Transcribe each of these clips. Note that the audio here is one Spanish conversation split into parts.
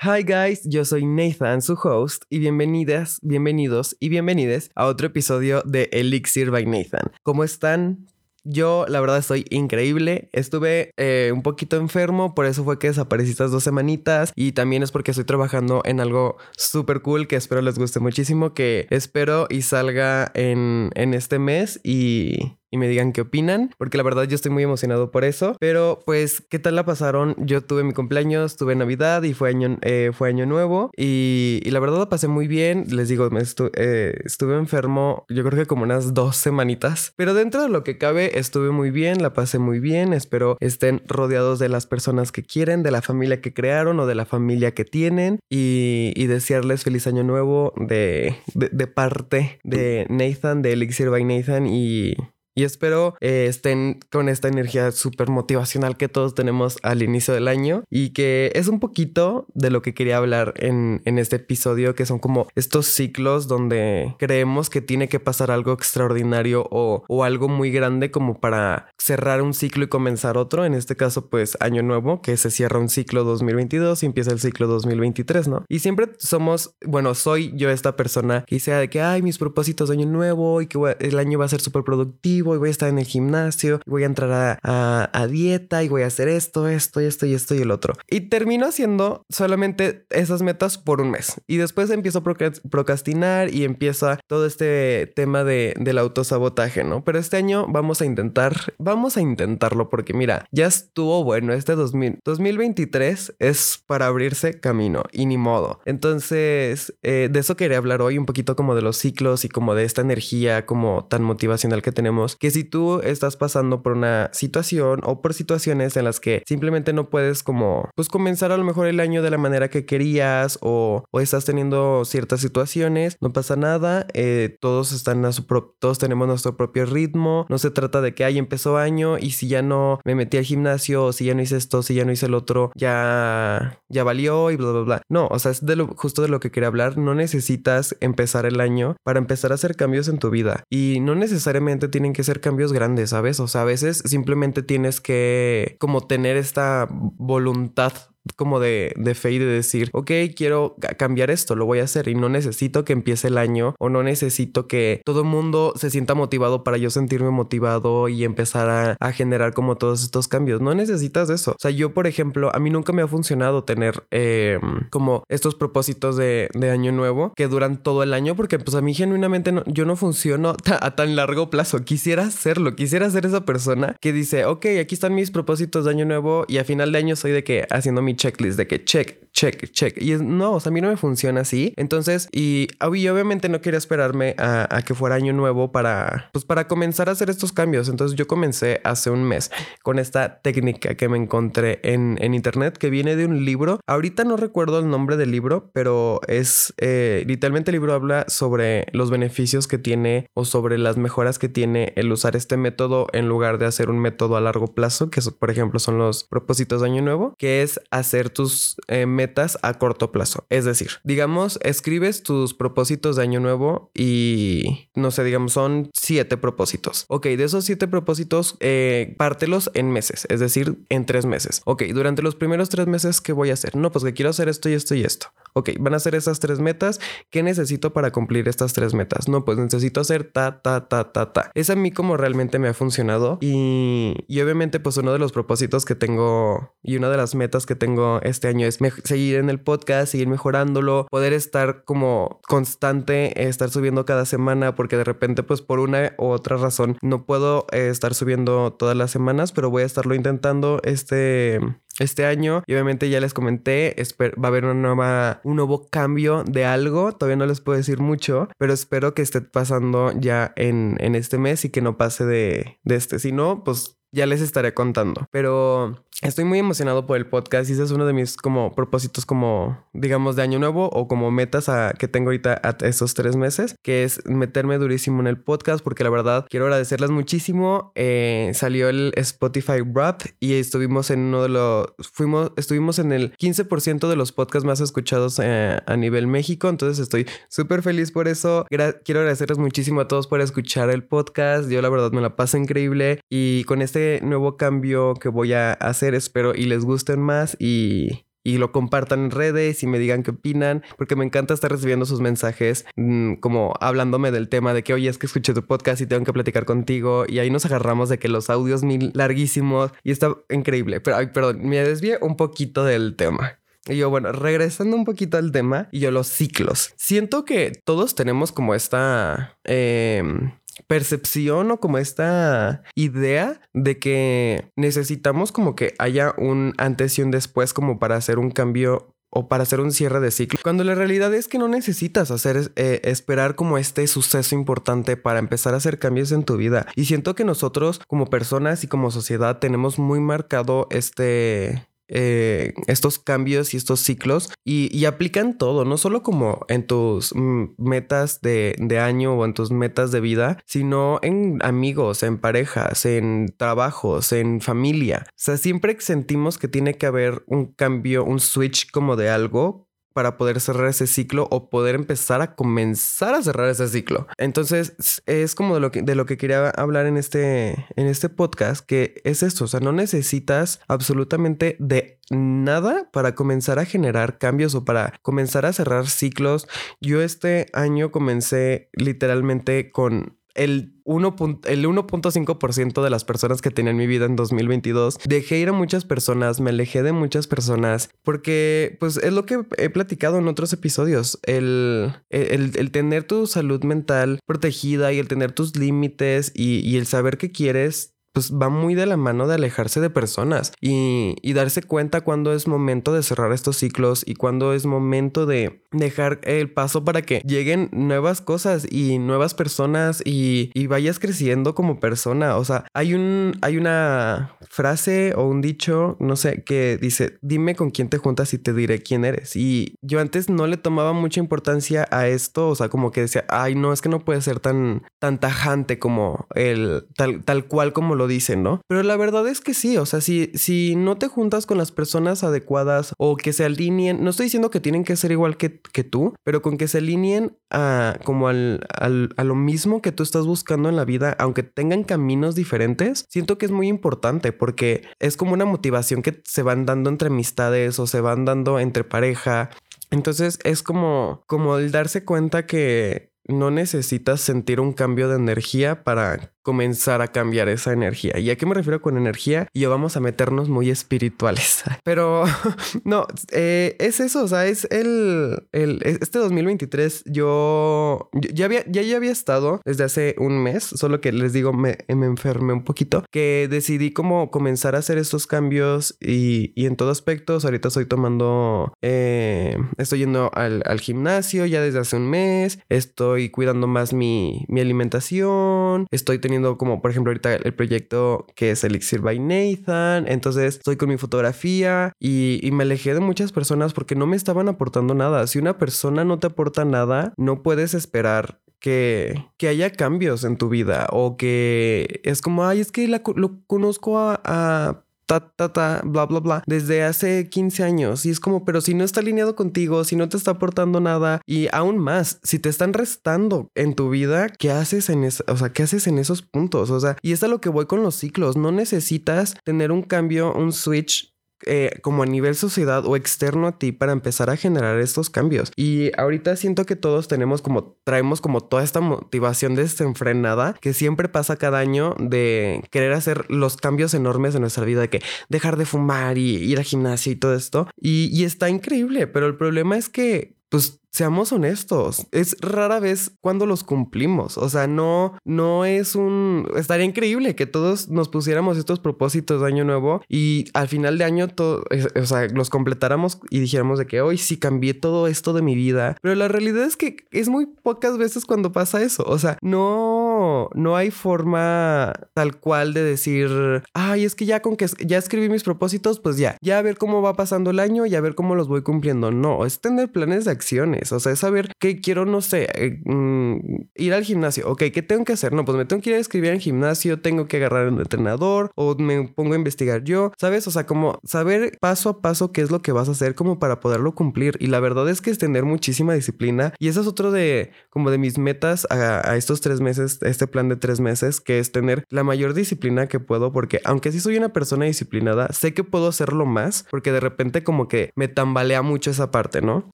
Hi guys, yo soy Nathan, su host, y bienvenidas, bienvenidos y bienvenides a otro episodio de Elixir by Nathan. ¿Cómo están? Yo, la verdad, estoy increíble. Estuve eh, un poquito enfermo, por eso fue que desaparecí estas dos semanitas. Y también es porque estoy trabajando en algo súper cool que espero les guste muchísimo. Que espero y salga en, en este mes. Y y me digan qué opinan, porque la verdad yo estoy muy emocionado por eso. Pero pues, ¿qué tal la pasaron? Yo tuve mi cumpleaños, tuve Navidad y fue año, eh, fue año nuevo y, la verdad la pasé muy bien. Les digo, me eh, estuve enfermo yo creo que como unas dos semanitas, pero dentro de lo que cabe estuve muy bien, la pasé muy bien. Espero estén rodeados de las personas que quieren, de la familia que crearon o de la familia que tienen y, desearles feliz año nuevo de, de parte de Nathan, de Elixir by Nathan y y espero eh, estén con esta energía súper motivacional que todos tenemos al inicio del año y que es un poquito de lo que quería hablar en, en este episodio, que son como estos ciclos donde creemos que tiene que pasar algo extraordinario o, o algo muy grande como para cerrar un ciclo y comenzar otro. En este caso, pues año nuevo, que se cierra un ciclo 2022 y empieza el ciclo 2023, ¿no? Y siempre somos, bueno, soy yo esta persona que dice de que, ay, mis propósitos de año nuevo y que el año va a ser súper productivo y voy a estar en el gimnasio, voy a entrar a, dieta y voy a hacer esto, esto, esto y esto y el otro. Y termino haciendo solamente esas metas por un mes. Y después empiezo a procrastinar y empieza todo este tema de, del autosabotaje, ¿no? Pero este año vamos a intentar, vamos a intentarlo porque mira, ya estuvo bueno. Este 2000, 2023 es para abrirse camino y ni modo. Entonces, eh, de eso quería hablar hoy un poquito como de los ciclos y como de esta energía como tan motivacional que tenemos que si tú estás pasando por una situación o por situaciones en las que simplemente no puedes como pues comenzar a lo mejor el año de la manera que querías o, o estás teniendo ciertas situaciones, no pasa nada, eh, todos están a su todos tenemos nuestro propio ritmo, no se trata de que hay empezó año y si ya no me metí al gimnasio, o si ya no hice esto, si ya no hice el otro, ya ya valió y bla bla bla. No, o sea, es de lo justo de lo que quería hablar, no necesitas empezar el año para empezar a hacer cambios en tu vida y no necesariamente tienen que ser cambios grandes, ¿sabes? O sea, a veces simplemente tienes que como tener esta voluntad como de, de fe y de decir, ok, quiero cambiar esto, lo voy a hacer y no necesito que empiece el año o no necesito que todo el mundo se sienta motivado para yo sentirme motivado y empezar a, a, generar como todos estos cambios. No necesitas eso. O sea, yo, por ejemplo, a mí nunca me ha funcionado tener eh, como estos propósitos de, de, año nuevo que duran todo el año porque pues a mí genuinamente no, yo no funciono a tan largo plazo. Quisiera hacerlo, quisiera ser esa persona que dice, ok, aquí están mis propósitos de año nuevo y a final de año soy de que haciendo mi checklist de que check, check, check. Y no, o sea, a mí no me funciona así. Entonces, y, obviamente no quería esperarme a, que fuera año nuevo para, pues para comenzar a hacer estos cambios. Entonces yo comencé hace un mes con esta técnica que me encontré en, en internet que viene de un libro. Ahorita no recuerdo el nombre del libro, pero es eh, literalmente el libro habla sobre los beneficios que tiene o sobre las mejoras que tiene el usar este método en lugar de hacer un método a largo plazo, que por ejemplo son los propósitos de año nuevo, que es hacer tus eh, metas a corto plazo. Es decir, digamos, escribes tus propósitos de año nuevo y no sé, digamos, son siete propósitos. Ok, de esos siete propósitos, eh, pártelos en meses, es decir, en tres meses. Ok, durante los primeros tres meses, ¿qué voy a hacer? No, pues que quiero hacer esto y esto y esto. Ok, van a ser esas tres metas. ¿Qué necesito para cumplir estas tres metas? No, pues necesito hacer ta, ta, ta, ta, ta. Es a mí como realmente me ha funcionado y, y obviamente pues uno de los propósitos que tengo y una de las metas que tengo este año es seguir en el podcast, seguir mejorándolo, poder estar como constante, estar subiendo cada semana, porque de repente, pues por una u otra razón, no puedo eh, estar subiendo todas las semanas, pero voy a estarlo intentando este este año. Y obviamente ya les comenté, va a haber un nuevo cambio de algo. Todavía no les puedo decir mucho, pero espero que esté pasando ya en, en este mes y que no pase de, de este. Si no, pues ya les estaré contando. Pero estoy muy emocionado por el podcast y ese es uno de mis como propósitos como digamos de año nuevo o como metas a, que tengo ahorita estos tres meses, que es meterme durísimo en el podcast porque la verdad quiero agradecerles muchísimo. Eh, salió el Spotify Rap y estuvimos en uno de los, fuimos, estuvimos en el 15% de los podcasts más escuchados eh, a nivel México, entonces estoy súper feliz por eso. quiero agradecerles muchísimo a todos por escuchar el podcast. Yo la verdad me la paso increíble y con este nuevo cambio que voy a hacer espero y les gusten más y y lo compartan en redes y me digan qué opinan, porque me encanta estar recibiendo sus mensajes mm, como hablándome del tema de que, oye, es que escuché tu podcast y tengo que platicar contigo y ahí nos agarramos de que los audios mil larguísimos y está increíble, pero, ay, perdón, me desvié un poquito del tema. Y yo, bueno, regresando un poquito al tema, y yo los ciclos. Siento que todos tenemos como esta... Em, percepción o como esta idea de que necesitamos como que haya un antes y un después como para hacer un cambio o para hacer un cierre de ciclo, cuando la realidad es que no necesitas hacer eh, esperar como este suceso importante para empezar a hacer cambios en tu vida. Y siento que nosotros como personas y como sociedad tenemos muy marcado este eh, estos cambios y estos ciclos y, aplican todo, no solo como en tus mm, metas de, de, año o en tus metas de vida, sino en amigos, en parejas, en trabajos, en familia. O sea, siempre sentimos que tiene que haber un cambio, un switch como de algo para poder cerrar ese ciclo o poder empezar a comenzar a cerrar ese ciclo. Entonces es como de lo que, de lo que quería hablar en este, en este podcast, que es esto, o sea, no necesitas absolutamente de nada para comenzar a generar cambios o para comenzar a cerrar ciclos. Yo este año comencé literalmente con el 1.5% de las personas que tenía en mi vida en 2022. Dejé ir a muchas personas, me alejé de muchas personas, porque pues es lo que he platicado en otros episodios, el, el, tener tu salud mental protegida y el tener tus límites y, y el saber qué quieres pues va muy de la mano de alejarse de personas y, darse cuenta cuando es momento de cerrar estos ciclos y cuando es momento de dejar el paso para que lleguen nuevas cosas y nuevas personas y, vayas creciendo como persona. O sea, hay un, hay una frase o un dicho, no sé, que dice, dime con quién te juntas y te diré quién eres. Y yo antes no le tomaba mucha importancia a esto, o sea, como que decía, ay, no, es que no puede ser tan, tan tajante como el, tal, tal cual como lo dicen, ¿no? Pero la verdad es que sí, o sea, si, si no te juntas con las personas adecuadas o que se alineen, no estoy diciendo que tienen que ser igual que, que tú, pero con que se alineen a como al, al, a lo mismo que tú estás buscando en la vida, aunque tengan caminos diferentes, siento que es muy importante porque es como una motivación que se van dando entre amistades o se van dando entre pareja. Entonces es como, como el darse cuenta que no necesitas sentir un cambio de energía para comenzar a cambiar esa energía. ¿Y a qué me refiero con energía? Y yo vamos a meternos muy espirituales. Pero no, eh, es eso, o sea, es el, el este 2023 yo, ya, había, ya, ya había estado desde hace un mes, solo que les digo, me, me enfermé un poquito, que decidí como comenzar a hacer estos cambios y, y en todo aspectos, ahorita estoy tomando, eh, estoy yendo al, al, gimnasio ya desde hace un mes, estoy cuidando más mi, mi alimentación, estoy teniendo como, por ejemplo, ahorita el proyecto que es Elixir by Nathan. Entonces estoy con mi fotografía y, me alejé de muchas personas porque no me estaban aportando nada. Si una persona no te aporta nada, no puedes esperar que, que, haya cambios en tu vida o que es como, ay, es que lo conozco a ta, ta, ta, bla, bla, bla, desde hace 15 años. Y es como, pero si no está alineado contigo, si no te está aportando nada y aún más, si te están restando en tu vida, ¿qué haces en eso? O sea, ¿qué haces en esos puntos? O sea, y es a lo que voy con los ciclos. No necesitas tener un cambio, un switch eh, como a nivel sociedad o externo a ti para empezar a generar estos cambios. Y ahorita siento que todos tenemos como, traemos como toda esta motivación desenfrenada que siempre pasa cada año de querer hacer los cambios enormes en nuestra vida, de que dejar de fumar y ir al gimnasio y todo esto. Y, y está increíble, pero el problema es que pues seamos honestos, es rara vez cuando los cumplimos. O sea, no, no es un. Estaría increíble que todos nos pusiéramos estos propósitos de año nuevo y al final de año, todo, o sea, los completáramos y dijéramos de que hoy sí cambié todo esto de mi vida. Pero la realidad es que es muy pocas veces cuando pasa eso. O sea, no, no hay forma tal cual de decir, ay, es que ya con que ya escribí mis propósitos, pues ya, ya a ver cómo va pasando el año y a ver cómo los voy cumpliendo. No, es tener planes de acciones o sea, es saber que quiero, no sé, eh, mm, ir al gimnasio, ok, ¿qué tengo que hacer? No, pues me tengo que ir a escribir al gimnasio, tengo que agarrar un entrenador o me pongo a investigar yo, ¿sabes? O sea, como saber paso a paso qué es lo que vas a hacer como para poderlo cumplir y la verdad es que es tener muchísima disciplina y eso es otro de como de mis metas a, a estos tres meses, este plan de tres meses, que es tener la mayor disciplina que puedo porque aunque sí soy una persona disciplinada, sé que puedo hacerlo más porque de repente como que me tambalea mucho esa parte, ¿no?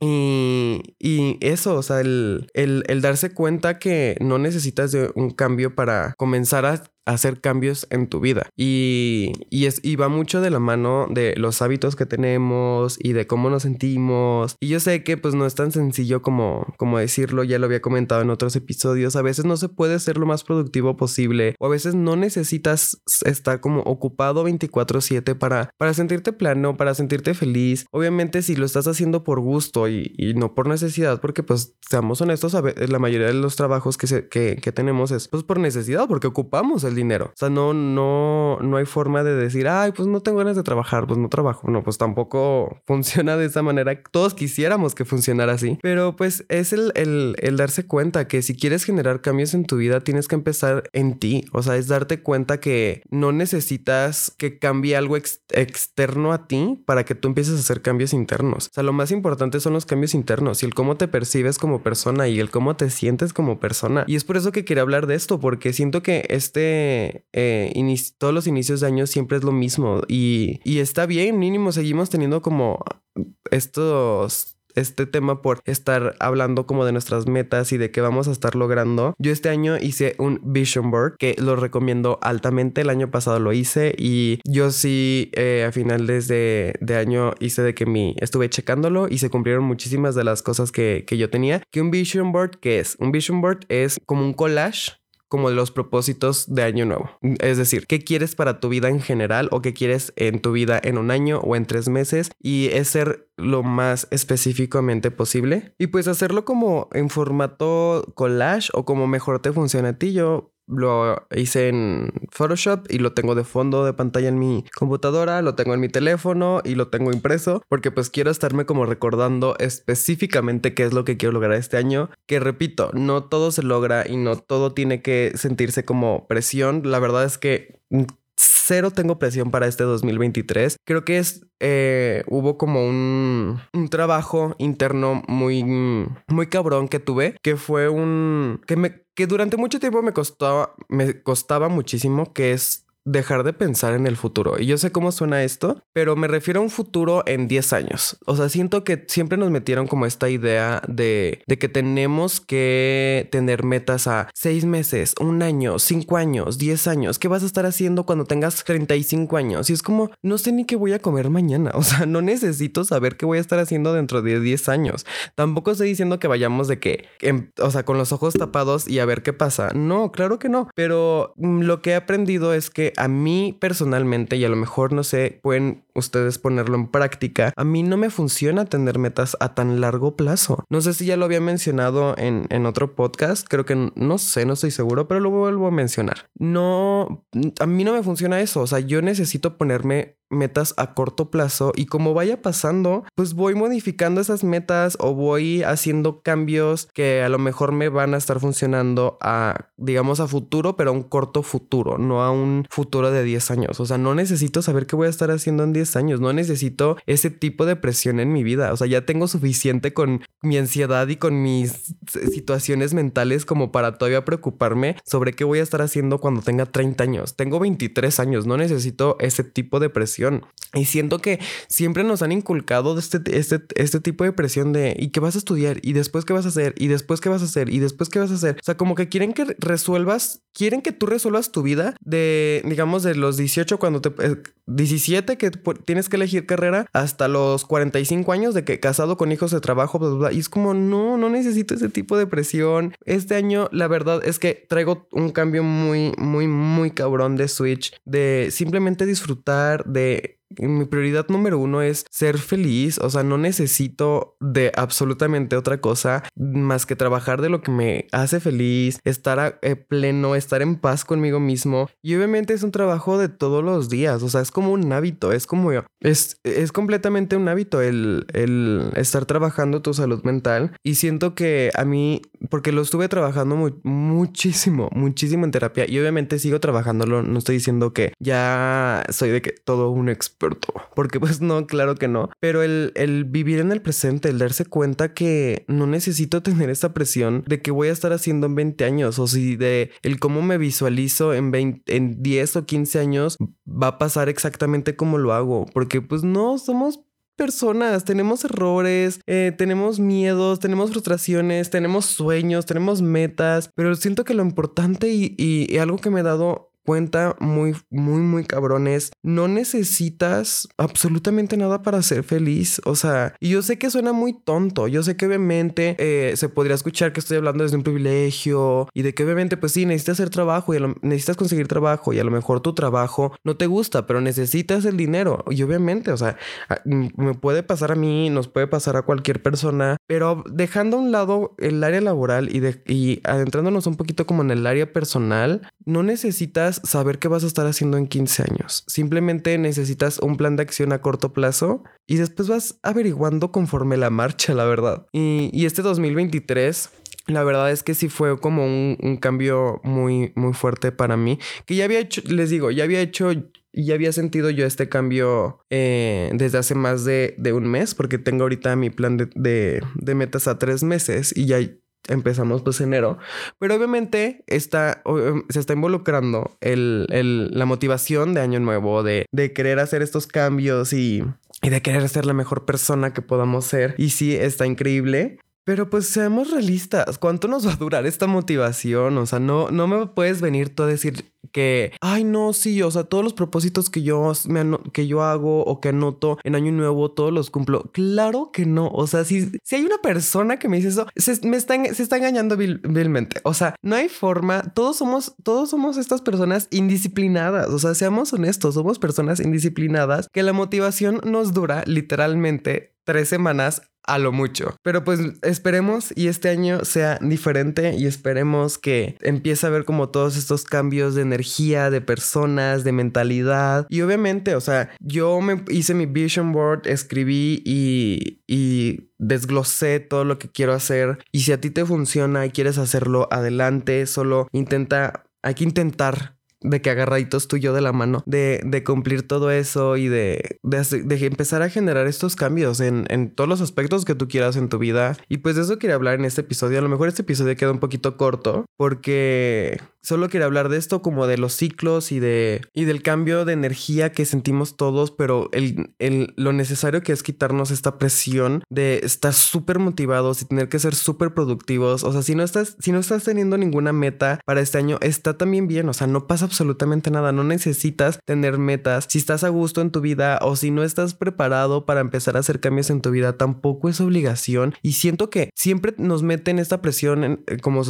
Y, y eso, o sea, el, el, el darse cuenta que no necesitas de un cambio para comenzar a hacer cambios en tu vida. Y, y, es, y va mucho de la mano de los hábitos que tenemos y de cómo nos sentimos. Y yo sé que pues no es tan sencillo como, como decirlo, ya lo había comentado en otros episodios. A veces no se puede ser lo más productivo posible o a veces no necesitas estar como ocupado 24/7 para, para sentirte plano, para sentirte feliz. Obviamente si lo estás haciendo por gusto y, no por necesidad, porque pues seamos honestos, la mayoría de los trabajos que, se, que tenemos es pues por necesidad, porque ocupamos el dinero. O sea, no, no, no hay forma de decir, ay, pues no tengo ganas de trabajar, pues no trabajo. No, pues tampoco funciona de esa manera. Todos quisiéramos que funcionara así, pero pues es el, el, el darse cuenta que si quieres generar cambios en tu vida, tienes que empezar en ti. O sea, es darte cuenta que no necesitas que cambie algo externo a ti para que tú empieces a hacer cambios internos. O sea, lo más importante son los cambios internos y el cómo te percibes como persona y el cómo te sientes como persona. Y es por eso que quería hablar de esto, porque siento que este eh, todos los inicios de año siempre es lo mismo y, y está bien, mínimo seguimos teniendo como estos este tema por estar hablando como de nuestras metas y de qué vamos a estar logrando. Yo este año hice un vision board que lo recomiendo altamente. El año pasado lo hice y yo sí eh, a finales de, de, año hice de que mi estuve checándolo y se cumplieron muchísimas de las cosas que, que yo tenía. Que un vision board, ¿qué es? Un vision board es como un collage como los propósitos de año nuevo. Es decir, qué quieres para tu vida en general o qué quieres en tu vida en un año o en tres meses y es ser lo más específicamente posible y pues hacerlo como en formato collage o como mejor te funciona a ti. Yo lo hice en Photoshop y lo tengo de fondo de pantalla en mi computadora, lo tengo en mi teléfono y lo tengo impreso porque pues quiero estarme como recordando específicamente qué es lo que quiero lograr este año, que repito, no todo se logra y no todo tiene que sentirse como presión, la verdad es que cero tengo presión para este 2023. Creo que es, eh, hubo como un, un, trabajo interno muy, muy cabrón que tuve, que fue un, que me, que durante mucho tiempo me costaba, me costaba muchísimo, que es dejar de pensar en el futuro. Y yo sé cómo suena esto, pero me refiero a un futuro en 10 años. O sea, siento que siempre nos metieron como esta idea de, de que tenemos que tener metas a 6 meses, un año, 5 años, 10 años. ¿Qué vas a estar haciendo cuando tengas 35 años? Y es como, no sé ni qué voy a comer mañana. O sea, no necesito saber qué voy a estar haciendo dentro de 10 años. Tampoco estoy diciendo que vayamos de que, em, o sea, con los ojos tapados y a ver qué pasa. No, claro que no. Pero mm, lo que he aprendido es que a mí personalmente, y a lo mejor no sé, pueden ustedes ponerlo en práctica, a mí no me funciona tener metas a tan largo plazo. No sé si ya lo había mencionado en, en otro podcast, creo que no sé, no estoy seguro, pero lo vuelvo a mencionar. No, a mí no me funciona eso, o sea, yo necesito ponerme metas a corto plazo y como vaya pasando, pues voy modificando esas metas o voy haciendo cambios que a lo mejor me van a estar funcionando a, digamos, a futuro, pero a un corto futuro, no a un futuro de 10 años. O sea, no necesito saber qué voy a estar haciendo en 10 años, no necesito ese tipo de presión en mi vida, o sea, ya tengo suficiente con mi ansiedad y con mis situaciones mentales como para todavía preocuparme sobre qué voy a estar haciendo cuando tenga 30 años. Tengo 23 años, no necesito ese tipo de presión. Y siento que siempre nos han inculcado este, este, este tipo de presión de ¿y qué vas a estudiar? ¿Y después qué vas a hacer? ¿Y después qué vas a hacer? ¿Y después qué vas a hacer? O sea, como que quieren que resuelvas, quieren que tú resuelvas tu vida de, digamos, de los 18 cuando te... 17 eh, que tienes que elegir carrera hasta los 45 años de que casado con hijos de trabajo, bla, bla, Y es como, no, no necesito ese tipo de presión. Este año, la verdad es que traigo un cambio muy, muy, muy cabrón de Switch, de simplemente disfrutar, de mi prioridad número uno es ser feliz, o sea, no necesito de absolutamente otra cosa más que trabajar de lo que me hace feliz, estar eh, pleno, estar en paz conmigo mismo. Y obviamente es un trabajo de todos los días, o sea, es como un hábito, es como, es, es completamente un hábito el, el estar trabajando tu salud mental. Y siento que a mí, porque lo estuve trabajando muchísimo, muchísimo en terapia y obviamente sigo trabajándolo, no estoy diciendo que ya soy de que todo un experto, porque pues no, claro que no, pero el, el vivir en el presente, el darse cuenta que no necesito tener esta presión de que voy a estar haciendo en 20 años o si de el cómo me visualizo en 20, en 10 o 15 años va a pasar exactamente como lo hago, porque pues no somos personas, tenemos errores, eh, tenemos miedos, tenemos frustraciones, tenemos sueños, tenemos metas, pero siento que lo importante y, y algo que me he dado cuenta muy, muy, muy cabrones. No necesitas absolutamente nada para ser feliz. O sea, y yo sé que suena muy tonto. Yo sé que obviamente eh, se podría escuchar que estoy hablando desde un privilegio y de que obviamente, pues sí, necesitas hacer trabajo y necesitas conseguir trabajo y a lo mejor tu trabajo no te gusta, pero necesitas el dinero. Y obviamente, o sea, me puede pasar a mí, nos puede pasar a cualquier persona, pero dejando a un lado el área laboral y, de, y adentrándonos un poquito como en el área personal, no necesitas saber qué vas a estar haciendo en 15 años. Simplemente necesitas un plan de acción a corto plazo y después vas averiguando conforme la marcha, la verdad. Y, este 2023... La verdad es que sí fue como un, cambio muy, muy fuerte para mí. Que ya había hecho, les digo, ya había hecho ya había sentido yo este cambio eh, desde hace más de, un mes, porque tengo ahorita mi plan de, de, metas a tres meses y ya empezamos pues enero, pero obviamente está, em, se está involucrando el, la motivación de año nuevo, de, de querer hacer estos cambios y, y de querer ser la mejor persona que podamos ser. Y sí, está increíble. Pero pues seamos realistas, ¿cuánto nos va a durar esta motivación? O sea, no, no me puedes venir tú a decir que, ay, no, sí, o sea, todos los propósitos que yo, me que yo hago o que anoto en año nuevo, todos los cumplo. Claro que no. O sea, si, si hay una persona que me dice eso, se, me está, se engañando vilmente. O sea, no hay forma. Todos somos, todos somos estas personas indisciplinadas. O sea, seamos honestos, somos personas indisciplinadas que la motivación nos dura literalmente tres semanas a lo mucho. Pero pues esperemos y este año sea diferente y esperemos que empiece a ver como todos estos cambios de energía, de personas, de mentalidad. Y obviamente, o sea, yo me hice mi vision board, escribí y, y desglosé todo lo que quiero hacer. Y si a ti te funciona y quieres hacerlo, adelante, solo intenta, hay que intentar de que agarraditos tú y yo de la mano, de, de cumplir todo eso y de, de, empezar a generar estos cambios en, en, todos los aspectos que tú quieras en tu vida. Y pues de eso quería hablar en este episodio. A lo mejor este episodio queda un poquito corto porque solo quería hablar de esto como de los ciclos y de y del cambio de energía que sentimos todos, pero el, el lo necesario que es quitarnos esta presión de estar súper motivados y tener que ser súper productivos. O sea, si no estás, si no estás teniendo ninguna meta para este año, está también bien. O sea, no pasa absolutamente nada. No necesitas tener metas. Si estás a gusto en tu vida o si no estás preparado para empezar a hacer cambios en tu vida, tampoco es obligación. Y siento que siempre nos meten esta presión eh, como,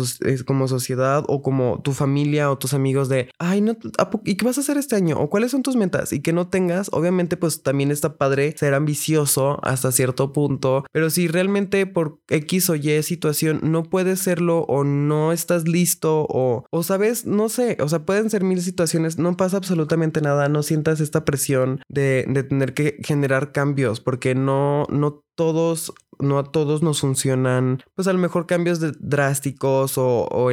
como sociedad o como tu familia o tus amigos de, ay, no, ¿y qué vas a hacer este año? ¿O cuáles son tus metas? Y que no tengas, obviamente, pues también está padre ser ambicioso hasta cierto punto. Pero si realmente por X o Y situación no puedes serlo o no estás listo o, o sabes, no sé, o sea, pueden ser mil situaciones, no pasa absolutamente nada, no sientas esta presión de, de tener que generar cambios, porque no, no todos, no a todos nos funcionan, pues a lo mejor cambios drásticos o,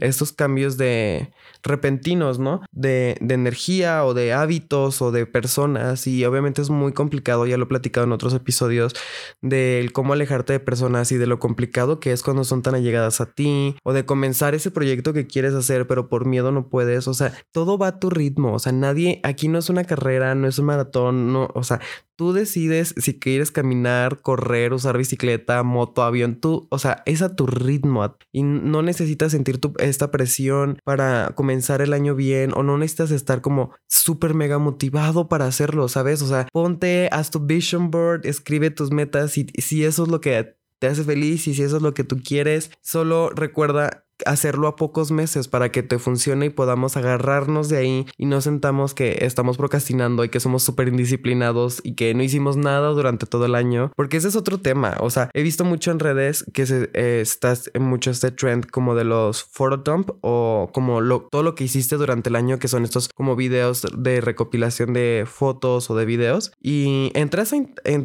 estos cambios de repentinos, ¿no? De, de, energía o de hábitos o de personas y obviamente es muy complicado, ya lo he platicado en otros episodios, de cómo alejarte de personas y de lo complicado que es cuando son tan allegadas a ti o de comenzar ese proyecto que quieres hacer pero por miedo no puedes, o sea, todo va a tu ritmo, o sea, nadie, aquí no es una carrera, no es un maratón, no, o sea, tú decides si quieres caminar, correr, usar bicicleta, moto, avión, tú, o sea, es a tu ritmo y no necesitas sentir tu, esta presión para comenzar el año bien o no necesitas estar como súper mega motivado para hacerlo, ¿sabes? O sea, ponte, haz tu vision board, escribe tus metas y si eso es lo que te hace feliz y si eso es lo que tú quieres, solo recuerda hacerlo a pocos meses para que te funcione y podamos agarrarnos de ahí y no sentamos que estamos procrastinando y que somos súper indisciplinados y que no hicimos nada durante todo el año, porque ese es otro tema. O sea, he visto mucho en redes que se, eh, estás en mucho este trend como de los photodump o como lo, todo lo que hiciste durante el año, que son estos como videos de recopilación de fotos o de videos. Y entras a,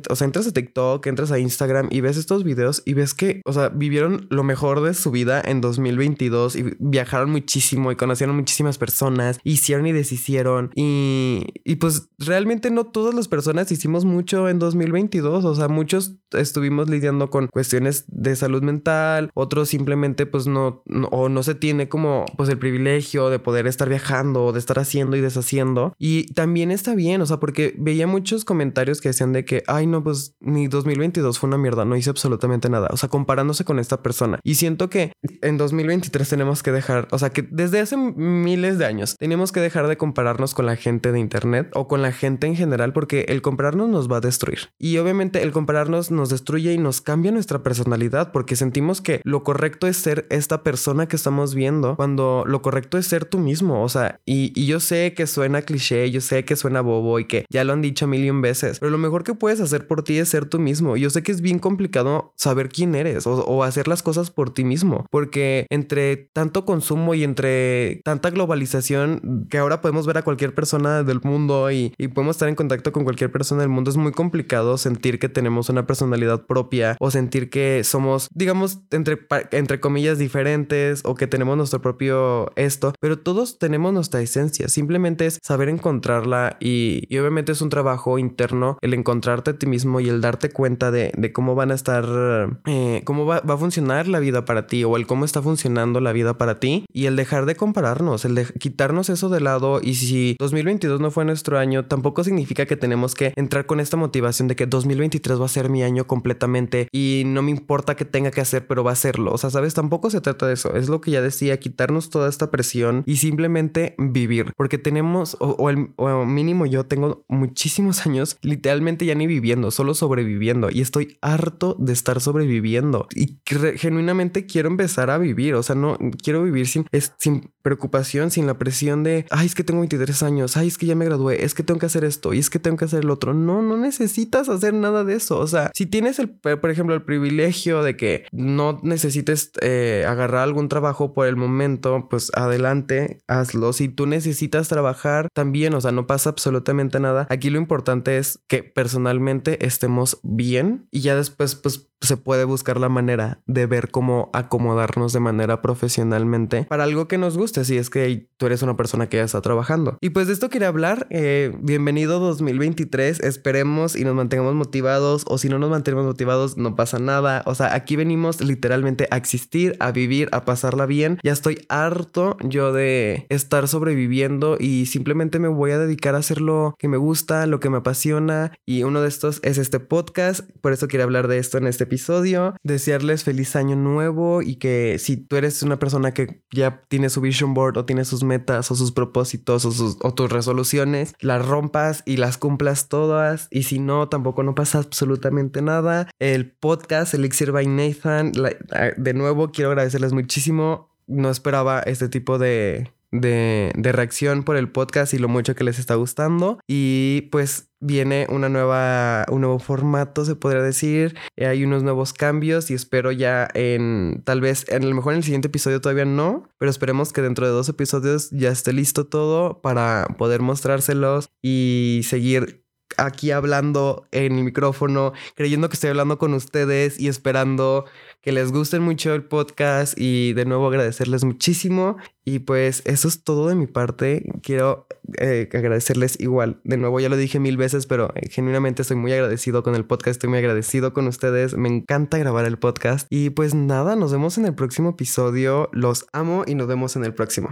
o sea, entras a TikTok, entras a Instagram y ves estos videos y ves que, o sea, vivieron lo mejor de su vida en 2022 y viajaron muchísimo y conocieron muchísimas personas, hicieron y deshicieron. Y, y pues realmente no todas las personas hicimos mucho en 2022, o sea, muchos estuvimos lidiando con cuestiones de salud mental, otros simplemente pues no, o no se tiene como pues el privilegio de poder estar viajando o de estar haciendo y deshaciendo. Y también está bien, o sea, porque veía muchos comentarios que decían de que, ay no, pues mi 2022 fue una mierda, no hice absolutamente nada, o sea, comparándose con esta persona. Y siento que en 2023 tenemos que dejar, o sea, que desde hace miles de años tenemos que dejar de compararnos con la gente de internet o con la gente en general porque el compararnos nos va a destruir. Y obviamente el compararnos nos destruye y nos cambia nuestra personalidad porque sentimos que lo correcto es ser esta persona que estamos viendo cuando lo correcto es ser tú mismo. O sea, y, yo sé que suena cliché, yo sé que suena bobo y que ya lo han dicho mil y un veces, pero lo mejor que puedes hacer por ti es ser tú mismo. Yo sé que es bien complicado saber quién eres o, hacer las cosas por ti mismo porque entre tanto consumo y entre tanta globalización que ahora podemos ver a cualquier persona del mundo y, y podemos estar en contacto con cualquier persona del mundo, es muy complicado sentir que tenemos una personalidad propia o sentir que somos, digamos, entre, entre comillas diferentes o que tenemos nuestro propio esto, pero todos tenemos nuestra esencia, simplemente es saber encontrarla y, obviamente es un trabajo interno el encontrarte a ti mismo y el darte cuenta de, cómo van a estar, eh, cómo va, va, a funcionar la vida para ti o el cómo está funcionando la vida para ti y el dejar de compararnos, el de quitarnos eso de lado. Y si 2022 no fue nuestro año, tampoco significa que tenemos que entrar con esta motivación de que 2023 va a ser mi año completamente y no me importa qué tenga que hacer, pero va a hacerlo. O sea, sabes, tampoco se trata de eso. Es lo que ya decía, quitarnos toda esta presión y simplemente vivir, porque tenemos, o, el, mínimo yo tengo muchísimos años literalmente ya ni viviendo, solo sobreviviendo y estoy harto de estar sobreviviendo y genuinamente quiero empezar a vivir. O sea, no quiero vivir sin, es, sin preocupación, sin la presión de, ay, es que tengo 23 años, ay, es que ya me gradué, es que tengo que hacer esto y es que tengo que hacer el otro. No, no necesitas hacer nada de eso. O sea, si tienes el, por ejemplo, el privilegio de que no necesites eh, agarrar algún trabajo por el momento, pues adelante, hazlo. Si tú necesitas trabajar, también, o sea, no pasa absolutamente nada. Aquí lo importante es que personalmente estemos bien y ya después, pues se puede buscar la manera de ver cómo acomodarnos de manera profesionalmente para algo que nos guste, si es que tú eres una persona que ya está trabajando. Y pues de esto quería hablar. Eh, bienvenido 2023. Esperemos y nos mantengamos motivados o si no nos mantenemos motivados no pasa nada. O sea, aquí venimos literalmente a existir, a vivir, a pasarla bien. Ya estoy harto yo de estar sobreviviendo y simplemente me voy a dedicar a hacer lo que me gusta, lo que me apasiona y uno de estos es este podcast. Por eso quiero hablar de esto en este episodio. Desearles feliz año nuevo y que si tú eres una persona que ya tiene su vision board o tiene sus metas o sus propósitos o, sus, o tus resoluciones, las rompas y las cumplas todas. Y si no, tampoco no pasa absolutamente nada el podcast Elixir by Nathan. de nuevo, quiero agradecerles muchísimo. No esperaba este tipo de, de, reacción por el podcast y lo mucho que les está gustando. Y pues viene una nueva, un nuevo formato, se podría decir. hay unos nuevos cambios y espero ya en, tal vez, en lo mejor en el siguiente episodio todavía no, pero esperemos que dentro de dos episodios ya esté listo todo para poder mostrárselos y seguir aquí hablando en el micrófono, creyendo que estoy hablando con ustedes y esperando que les guste mucho el podcast y de nuevo agradecerles muchísimo. Y pues eso es todo de mi parte. Quiero eh, agradecerles igual. De nuevo ya lo dije mil veces, pero eh, genuinamente estoy muy agradecido con el podcast, estoy muy agradecido con ustedes. Me encanta grabar el podcast. Y pues nada, nos vemos en el próximo episodio. Los amo y nos vemos en el próximo.